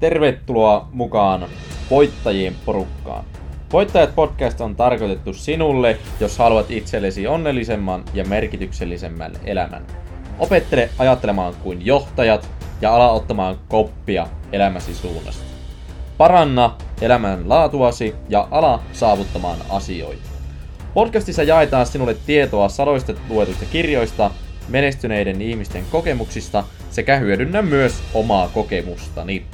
Tervetuloa mukaan voittajien porukkaan. Voittajat podcast on tarkoitettu sinulle, jos haluat itsellesi onnellisemman ja merkityksellisemmän elämän. Opettele ajattelemaan kuin johtajat ja ala ottamaan koppia elämäsi suunnasta. Paranna elämän laatuasi ja ala saavuttamaan asioita. Podcastissa jaetaan sinulle tietoa sadoista luetuista kirjoista, menestyneiden ihmisten kokemuksista sekä hyödynnä myös omaa kokemustani.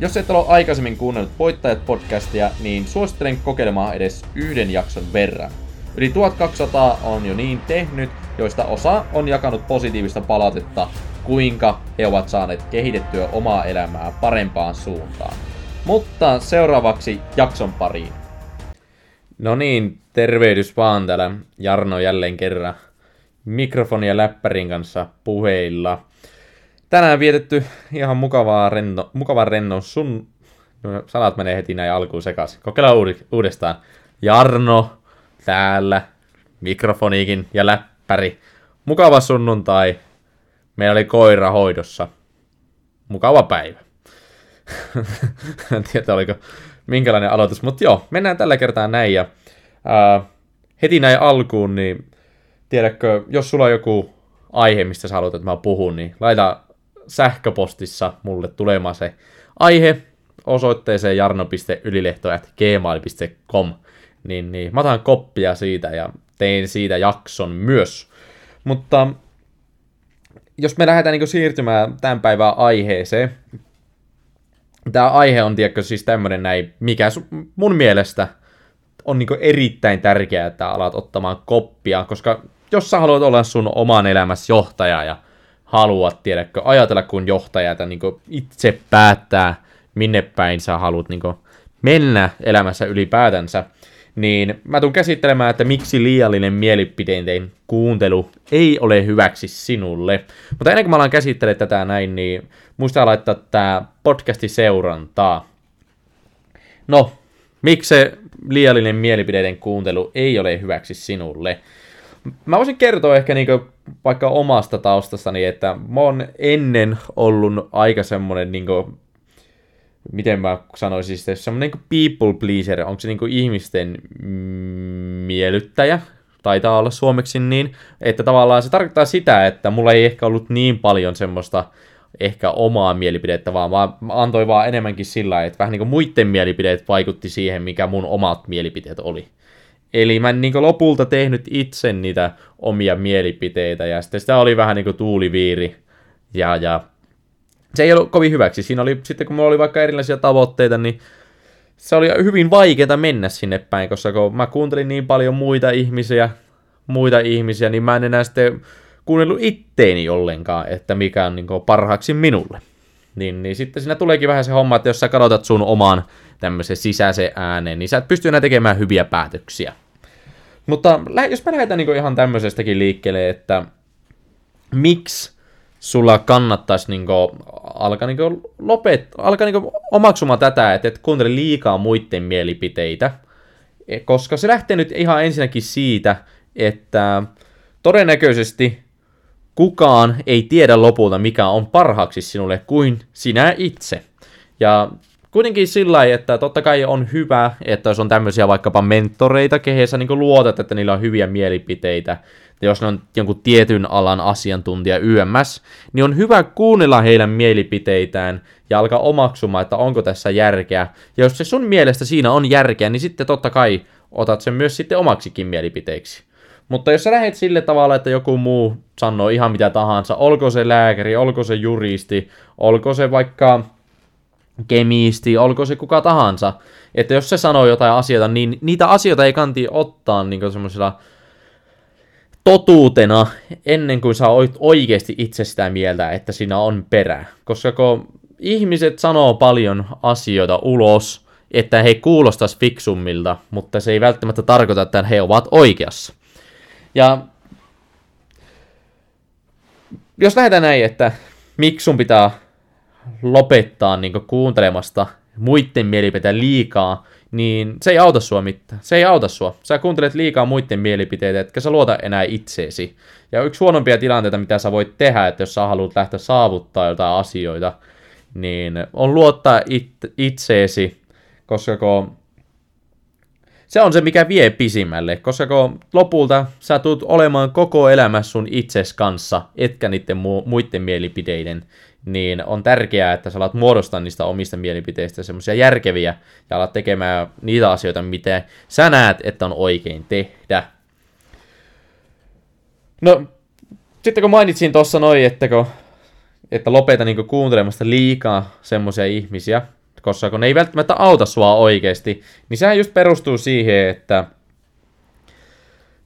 Jos et ole aikaisemmin kuunnellut Voittajat podcastia, niin suosittelen kokeilemaan edes yhden jakson verran. Yli 1200 on jo niin tehnyt, joista osa on jakanut positiivista palautetta, kuinka he ovat saaneet kehitettyä omaa elämää parempaan suuntaan. Mutta seuraavaksi jakson pariin. No niin, tervehdys vaan täällä Jarno jälleen kerran mikrofoni ja läppärin kanssa puheilla. Tänään vietetty ihan mukavaa, renno, mukava rennon sun... No, sanat menee heti näin alkuun sekaisin. Kokeillaan uudestaan. Jarno täällä, mikrofoniikin ja läppäri. Mukava sunnuntai. Meillä oli koira hoidossa. Mukava päivä. en tiedä, oliko minkälainen aloitus, mutta joo, mennään tällä kertaa näin. Ja, ää, heti näin alkuun, niin tiedätkö, jos sulla on joku aihe, mistä sä haluat, että mä puhun, niin laita sähköpostissa mulle tulemaan se aihe osoitteeseen jarno.ylilehto.gmail.com, niin, niin mä otan koppia siitä ja tein siitä jakson myös. Mutta jos me lähdetään niin siirtymään tämän päivän aiheeseen, tämä aihe on tiedätkö, siis tämmöinen näin, mikä mun mielestä on niin erittäin tärkeää, että alat ottamaan koppia, koska jos sä haluat olla sun oman elämässä johtaja ja haluat, tiedätkö, ajatella kuin johtaja, että niin itse päättää, minne päin sä haluat niin mennä elämässä ylipäätänsä, niin mä tuun käsittelemään, että miksi liiallinen mielipiteiden kuuntelu ei ole hyväksi sinulle. Mutta ennen kuin mä alan käsittelemään tätä näin, niin muista laittaa tää podcasti seurantaa. No, miksi se liiallinen mielipiteiden kuuntelu ei ole hyväksi sinulle? Mä voisin kertoa ehkä niinku vaikka omasta taustastani, että mä oon ennen ollut aika semmonen niinku, miten mä sanoisin sitten, semmonen niinku people pleaser, onko se niinku ihmisten miellyttäjä, taitaa olla suomeksi niin, että tavallaan se tarkoittaa sitä, että mulla ei ehkä ollut niin paljon semmoista ehkä omaa mielipidettä, vaan mä antoin vaan enemmänkin sillä että vähän niin kuin muiden mielipiteet vaikutti siihen, mikä mun omat mielipiteet oli. Eli mä en niin lopulta tehnyt itse niitä omia mielipiteitä, ja sitten sitä oli vähän niin kuin tuuliviiri, ja, ja se ei ollut kovin hyväksi. Siinä oli, sitten kun mulla oli vaikka erilaisia tavoitteita, niin se oli hyvin vaikeaa mennä sinne päin, koska kun mä kuuntelin niin paljon muita ihmisiä, muita ihmisiä, niin mä en enää sitten kuunnellut itteeni ollenkaan, että mikä on niin parhaaksi minulle. Niin, niin sitten siinä tuleekin vähän se homma, että jos sä kadotat sun oman tämmöisen sisäisen äänen, niin sä et pysty enää tekemään hyviä päätöksiä. Mutta jos mä lähdetään niin ihan tämmöisestäkin liikkeelle, että miksi sulla kannattaisi niin alkaa, niin lopet, alkaa niin omaksumaan tätä, että et kuuntele liikaa muiden mielipiteitä, e, koska se lähtee nyt ihan ensinnäkin siitä, että todennäköisesti kukaan ei tiedä lopulta, mikä on parhaaksi sinulle kuin sinä itse. Ja kuitenkin sillä lailla, että totta kai on hyvä, että jos on tämmöisiä vaikkapa mentoreita, kehen niin luotat, että niillä on hyviä mielipiteitä, ja jos ne on jonkun tietyn alan asiantuntija YMS, niin on hyvä kuunnella heidän mielipiteitään ja alkaa omaksumaan, että onko tässä järkeä. Ja jos se sun mielestä siinä on järkeä, niin sitten totta kai otat sen myös sitten omaksikin mielipiteiksi. Mutta jos sä lähdet sille tavalla, että joku muu sanoo ihan mitä tahansa, olko se lääkäri, olko se juristi, olko se vaikka kemiisti, olko se kuka tahansa, että jos se sanoo jotain asioita, niin niitä asioita ei kanti ottaa niin semmoisella totuutena ennen kuin sä oot oikeasti itse sitä mieltä, että siinä on perä. Koska kun ihmiset sanoo paljon asioita ulos, että he kuulostais fiksummilta, mutta se ei välttämättä tarkoita, että he ovat oikeassa. Ja jos lähdetään näin, että miksi sun pitää lopettaa niin kuuntelemasta muiden mielipiteitä liikaa, niin se ei auta sua mitään. Se ei auta sua. Sä kuuntelet liikaa muiden mielipiteitä, etkä sä luota enää itseesi. Ja yksi huonompia tilanteita, mitä sä voit tehdä, että jos sä haluat lähteä saavuttaa jotain asioita, niin on luottaa it, itseesi, koska kun se on se, mikä vie pisimmälle, koska kun lopulta sä tulet olemaan koko elämä sun itses kanssa, etkä niiden mu- muiden mielipideiden, niin on tärkeää, että sä alat muodostaa niistä omista mielipiteistä semmoisia järkeviä ja alat tekemään niitä asioita, mitä sä näet, että on oikein tehdä. No, sitten kun mainitsin tuossa noin, että, kun, että lopeta niin kuuntelemasta liikaa semmoisia ihmisiä, koska kun ne ei välttämättä auta sua oikeasti, niin sehän just perustuu siihen, että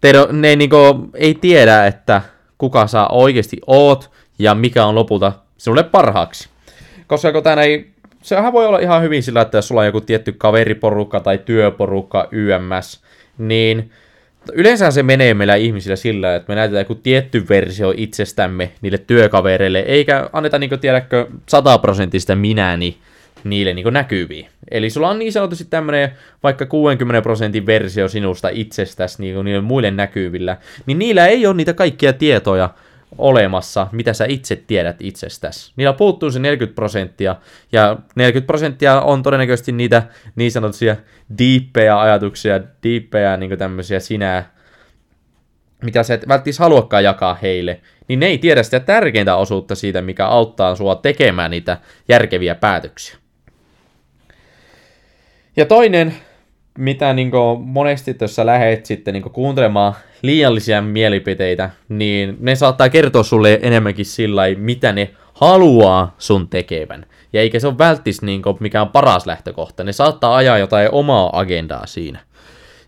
teidän, ne ei, niinku, ei tiedä, että kuka sä oikeasti oot ja mikä on lopulta sinulle parhaaksi. Koska kun tänä ei, sehän voi olla ihan hyvin sillä, että jos sulla on joku tietty kaveriporukka tai työporukka YMS, niin yleensä se menee meillä ihmisillä sillä, että me näytetään joku tietty versio itsestämme niille työkavereille, eikä anneta, niin tiedäkö, sataprosenttista minäni niille niin näkyviin. Eli sulla on niin sanotusti tämmöinen vaikka 60 prosentin versio sinusta itsestäsi niin niille muille näkyvillä, niin niillä ei ole niitä kaikkia tietoja olemassa, mitä sä itse tiedät itsestäsi. Niillä puuttuu se 40 prosenttia, ja 40 prosenttia on todennäköisesti niitä niin sanotusia diippejä ajatuksia, diippejä niin tämmöisiä sinä, mitä sä et välttis haluakaan jakaa heille, niin ne ei tiedä sitä tärkeintä osuutta siitä, mikä auttaa sua tekemään niitä järkeviä päätöksiä. Ja toinen, mitä niin monesti tuossa lähet sitten niin kuuntelemaan liiallisia mielipiteitä, niin ne saattaa kertoa sulle enemmänkin sillä mitä ne haluaa sun tekevän. Ja eikä se ole välttis niin mikään paras lähtökohta. Ne saattaa ajaa jotain omaa agendaa siinä.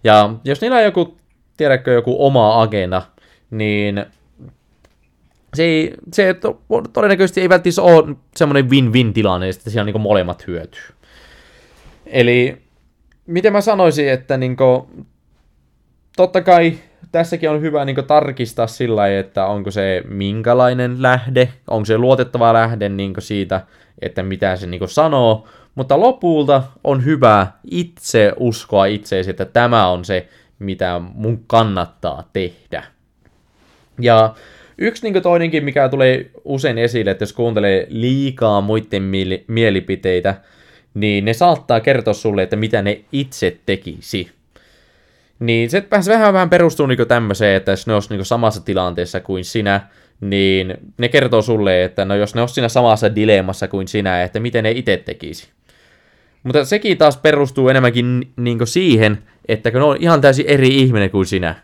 Ja jos niillä on joku, tiedätkö, joku oma agenda, niin se, ei, se todennäköisesti ei välttämättä ole semmoinen win-win tilanne, että siellä niin molemmat hyötyy. Eli miten mä sanoisin, että niinku, totta kai tässäkin on hyvä niinku tarkistaa sillä lailla, että onko se minkälainen lähde, onko se luotettava lähde niinku siitä, että mitä se niinku sanoo, mutta lopulta on hyvä itse uskoa itseesi, että tämä on se, mitä mun kannattaa tehdä. Ja yksi niin toinenkin, mikä tulee usein esille, että jos kuuntelee liikaa muiden mielipiteitä, niin ne saattaa kertoa sulle, että mitä ne itse tekisi. Niin se vähän vähän perustuu niin tämmöiseen, että jos ne olisi niin samassa tilanteessa kuin sinä, niin ne kertoo sulle, että no jos ne olisi siinä samassa dilemmassa kuin sinä, että miten ne itse tekisi. Mutta sekin taas perustuu enemmänkin niin siihen, että ne on ihan täysin eri ihminen kuin sinä.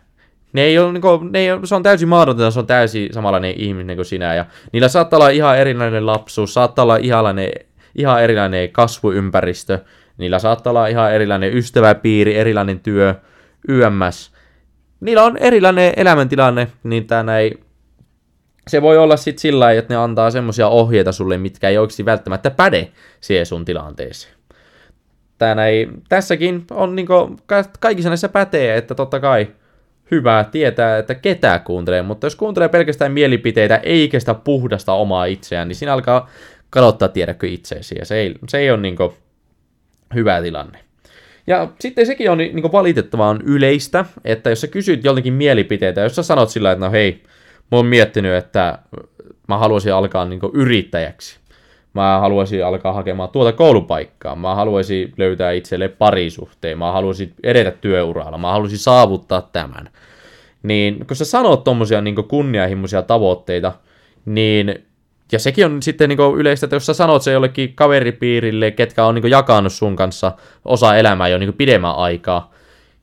Ne ei ole, niin kuin, ne ei ole, se on täysin mahdotonta, se on täysin samanlainen ihminen kuin sinä. Ja niillä saattaa olla ihan erilainen lapsuus, saattaa olla ihanlainen ihan erilainen kasvuympäristö, niillä saattaa olla ihan erilainen ystäväpiiri, erilainen työ, YMS. Niillä on erilainen elämäntilanne, niin tämä ei se voi olla sitten sillä että ne antaa semmoisia ohjeita sulle, mitkä ei oikeasti välttämättä päde siihen sun tilanteeseen. Tää ei, tässäkin on niinku, kaikissa näissä pätee, että totta kai hyvä tietää, että ketä kuuntelee, mutta jos kuuntelee pelkästään mielipiteitä eikä sitä puhdasta omaa itseään, niin siinä alkaa kadottaa tiedäkö itseesi, ja se ei, se ei ole niin kuin, hyvä tilanne. Ja sitten sekin on niin valitettavan yleistä, että jos sä kysyt joltakin mielipiteitä, jos sä sanot sillä, että no hei, mä oon miettinyt, että mä haluaisin alkaa niin yrittäjäksi. Mä haluaisin alkaa hakemaan tuota koulupaikkaa. Mä haluaisin löytää itselle parisuhteen. Mä haluaisin edetä työuralla. Mä haluaisin saavuttaa tämän. Niin kun sä sanot tommosia niin kunnianhimoisia tavoitteita, niin ja sekin on sitten niin yleistä, että jos sä sanot se jollekin kaveripiirille, ketkä on niin jakanut sun kanssa osa elämää jo niin pidemmän aikaa,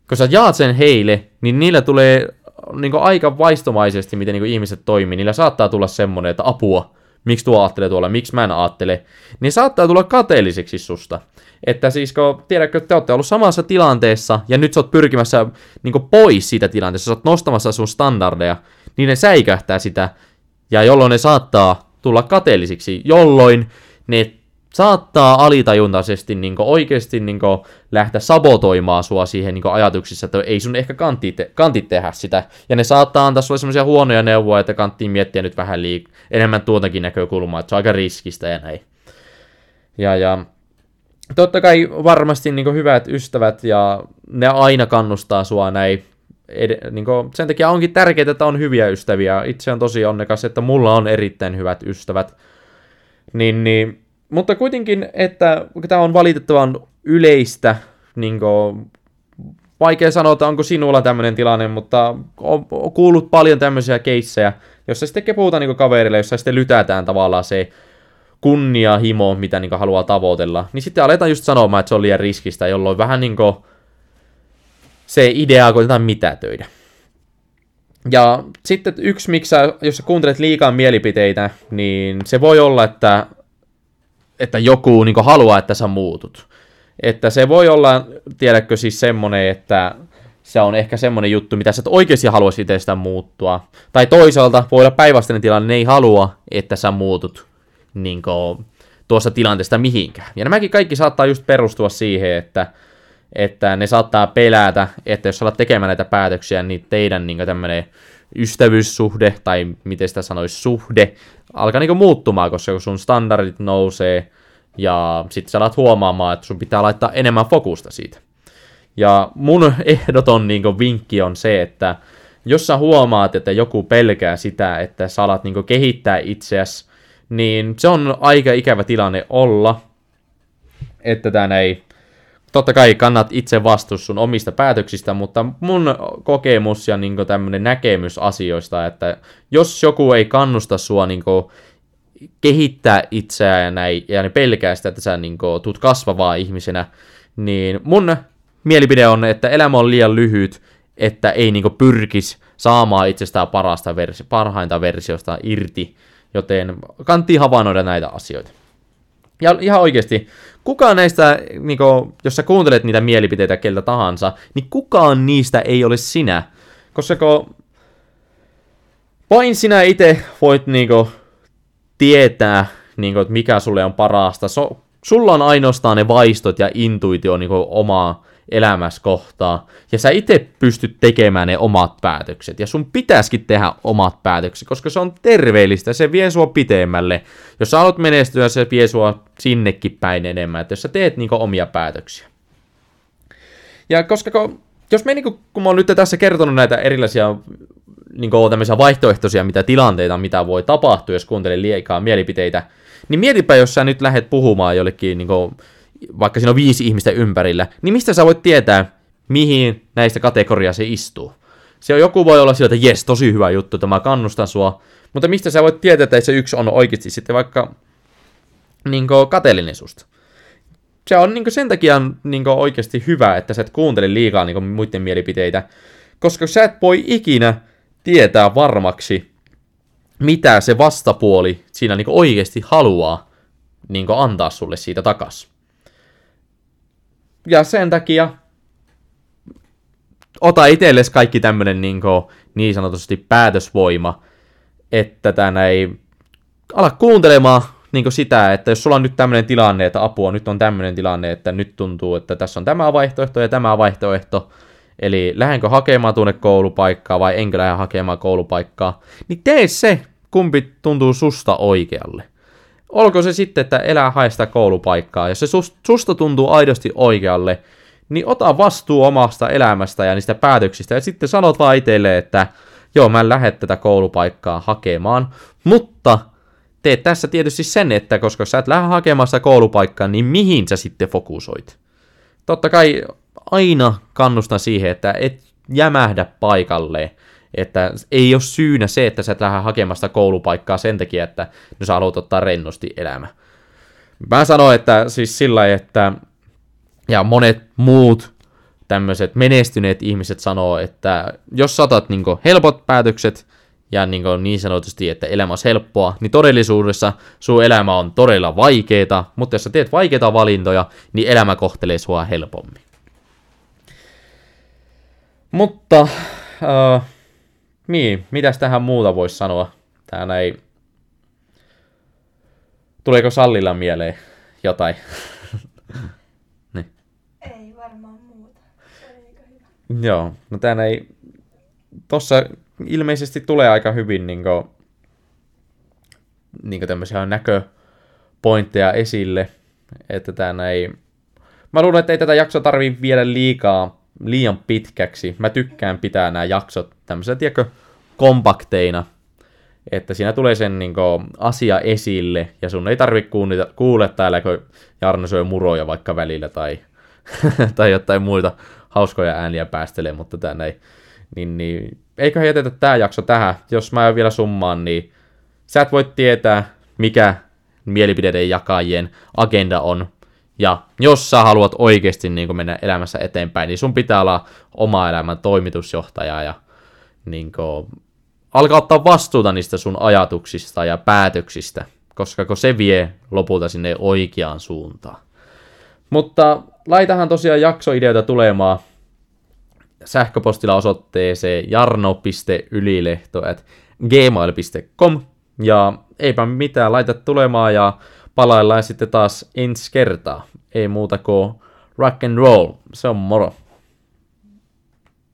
kun sä jaat sen heille, niin niillä tulee niin aika vaistomaisesti, miten niin ihmiset toimii. Niillä saattaa tulla semmoinen, että apua, miksi tuo ajattelee tuolla, miksi mä en ajattele, niin saattaa tulla kateelliseksi susta. Että siis kun, tiedätkö, te olette ollut samassa tilanteessa, ja nyt sä oot pyrkimässä niin pois siitä tilanteessa, sä oot nostamassa sun standardeja, niin ne säikähtää sitä, ja jolloin ne saattaa tulla kateellisiksi, jolloin ne saattaa alitajuntaisesti niin oikeasti niin lähteä sabotoimaan sua siihen niin ajatuksissa, että ei sun ehkä kantti, te- kantti tehdä sitä. Ja ne saattaa antaa sulle semmoisia huonoja neuvoja, että kanttiin miettiä nyt vähän liik- enemmän tuotakin näkökulmaa, että se on aika riskistä ja näin. Ja, ja totta kai varmasti niin hyvät ystävät ja ne aina kannustaa sua näin ed- niin kuin, sen takia onkin tärkeää, että on hyviä ystäviä. Itse on tosi onnekas, että mulla on erittäin hyvät ystävät. Niin, niin mutta kuitenkin, että tämä on valitettavan yleistä, niin kuin, vaikea sanoa, että onko sinulla tämmöinen tilanne, mutta on, kuullut paljon tämmöisiä keissejä, jossa sitten puhutaan niin kaverille, jossa sitten lytätään tavallaan se kunniahimo, mitä niin haluaa tavoitella, niin sitten aletaan just sanomaan, että se on liian riskistä, jolloin vähän niin kuin se idea koitetaan mitätöidä. Ja sitten yksi, miksi sä, jos sä kuuntelet liikaa mielipiteitä, niin se voi olla, että, että joku niin haluaa, että sä muutut. Että se voi olla, tiedätkö, siis semmonen, että se on ehkä semmonen juttu, mitä sä et oikeasti haluaisi itsestä muuttua. Tai toisaalta voi olla päinvastainen tilanne, ne ei halua, että sä muutut niin kuin, tuossa tilanteesta mihinkään. Ja nämäkin kaikki saattaa just perustua siihen, että, että ne saattaa pelätä, että jos alat tekemään näitä päätöksiä, niin teidän niin tämmöinen ystävyyssuhde, tai miten sitä sanoisi, suhde, alkaa niin muuttumaan, koska sun standardit nousee, ja sitten sä alat huomaamaan, että sun pitää laittaa enemmän fokusta siitä. Ja mun ehdoton niin vinkki on se, että jos sä huomaat, että joku pelkää sitä, että sä alat niin kehittää itseäsi niin se on aika ikävä tilanne olla, että tämä ei... Totta kai kannat itse vastuus sun omista päätöksistä, mutta mun kokemus ja niin tämmöinen näkemys asioista, että jos joku ei kannusta sua niin kehittää itseään ja, näin, ja ne pelkää sitä, että sä niin kuin, tuut kasvavaa ihmisenä, niin mun mielipide on, että elämä on liian lyhyt, että ei niin pyrkisi saamaan itsestään parasta versi- parhainta versiosta irti joten kannattaa havainnoida näitä asioita. Ja ihan oikeasti, kukaan näistä, niin kuin, jos sä kuuntelet niitä mielipiteitä keltä tahansa, niin kukaan niistä ei ole sinä. Koska kun vain sinä itse voit niin kuin, tietää, niin kuin, että mikä sulle on parasta. So, sulla on ainoastaan ne vaistot ja intuitio niin kuin, omaa elämässä kohtaa, ja sä itse pystyt tekemään ne omat päätökset, ja sun pitäisikin tehdä omat päätökset, koska se on terveellistä, se vie sua pitemmälle. Jos sä haluat menestyä, se vie sua sinnekin päin enemmän, että jos sä teet niinku omia päätöksiä. Ja koska kun, jos me niinku, kun mä oon nyt tässä kertonut näitä erilaisia niinku, tämmöisiä vaihtoehtoisia mitä tilanteita, mitä voi tapahtua, jos kuuntelee liikaa mielipiteitä, niin mietipä, jos sä nyt lähdet puhumaan jollekin niinku, vaikka siinä on viisi ihmistä ympärillä, niin mistä sä voit tietää, mihin näistä kategoriaa se istuu? Se on, joku voi olla sillä, että jes, tosi hyvä juttu, että mä kannustan sua, mutta mistä sä voit tietää, että se yksi on oikeasti sitten vaikka niin kateellinen susta? Se on niin sen takia niin oikeasti hyvä, että sä et kuuntele liikaa niin muiden mielipiteitä, koska sä et voi ikinä tietää varmaksi, mitä se vastapuoli siinä niin oikeasti haluaa niin antaa sulle siitä takas ja sen takia ota itsellesi kaikki tämmönen niin, niin sanotusti päätösvoima, että tänä ei ala kuuntelemaan niin sitä, että jos sulla on nyt tämmöinen tilanne, että apua, nyt on tämmöinen tilanne, että nyt tuntuu, että tässä on tämä vaihtoehto ja tämä vaihtoehto, eli lähdenkö hakemaan tuonne koulupaikkaa vai enkö lähde hakemaan koulupaikkaa, niin tee se, kumpi tuntuu susta oikealle. Olko se sitten, että elää haista koulupaikkaa, jos se susta tuntuu aidosti oikealle, niin ota vastuu omasta elämästä ja niistä päätöksistä, ja sitten sanot vaan itselle, että joo, mä en lähde tätä koulupaikkaa hakemaan, mutta teet tässä tietysti sen, että koska sä et lähde hakemaan sitä koulupaikkaa, niin mihin sä sitten fokusoit? Totta kai aina kannustan siihen, että et jämähdä paikalleen, että ei ole syynä se, että sä et lähde hakemasta koulupaikkaa sen takia, että no sä haluat ottaa rennosti elämä. Mä sanoin, että siis sillä että ja monet muut tämmöiset menestyneet ihmiset sanoo, että jos saatat niin helpot päätökset ja niin, niin sanotusti, että elämä on helppoa, niin todellisuudessa sun elämä on todella vaikeeta, mutta jos sä teet vaikeita valintoja, niin elämä kohtelee sua helpommin. Mutta äh, niin, mitäs tähän muuta voisi sanoa? Täällä ei... Tuleeko Sallilla mieleen jotain? niin. Ei varmaan muuta. Joo, no täällä ei... Tossa ilmeisesti tulee aika hyvin niinku... Niinku tämmöisiä näköpointteja esille, että täällä ei... Mä luulen, että ei tätä jaksoa tarvii viedä liikaa liian pitkäksi. Mä tykkään pitää nämä jaksot tämmöisenä, tiedätkö, kompakteina. että siinä tulee sen niin kuin, asia esille, ja sun ei tarvitse kuulla täällä, kun Jarno syö muroja vaikka välillä, tai, tai jotain muita hauskoja ääniä päästelee, mutta tänne ei. Niin, niin, eiköhän jätetä tämä jakso tähän. Jos mä vielä summaan, niin sä et voi tietää, mikä mielipideiden jakajien agenda on. Ja jos sä haluat oikeasti niin mennä elämässä eteenpäin, niin sun pitää olla oma elämän toimitusjohtaja ja niin kuin, alkaa ottaa vastuuta niistä sun ajatuksista ja päätöksistä, koska se vie lopulta sinne oikeaan suuntaan. Mutta laitahan tosiaan jaksoideoita tulemaan sähköpostilla osoitteeseen jarno.ylilehto.gmail.com ja eipä mitään, laita tulemaan ja palaillaan sitten taas ensi kertaa. Ei muuta kuin rock and roll. Se on moro.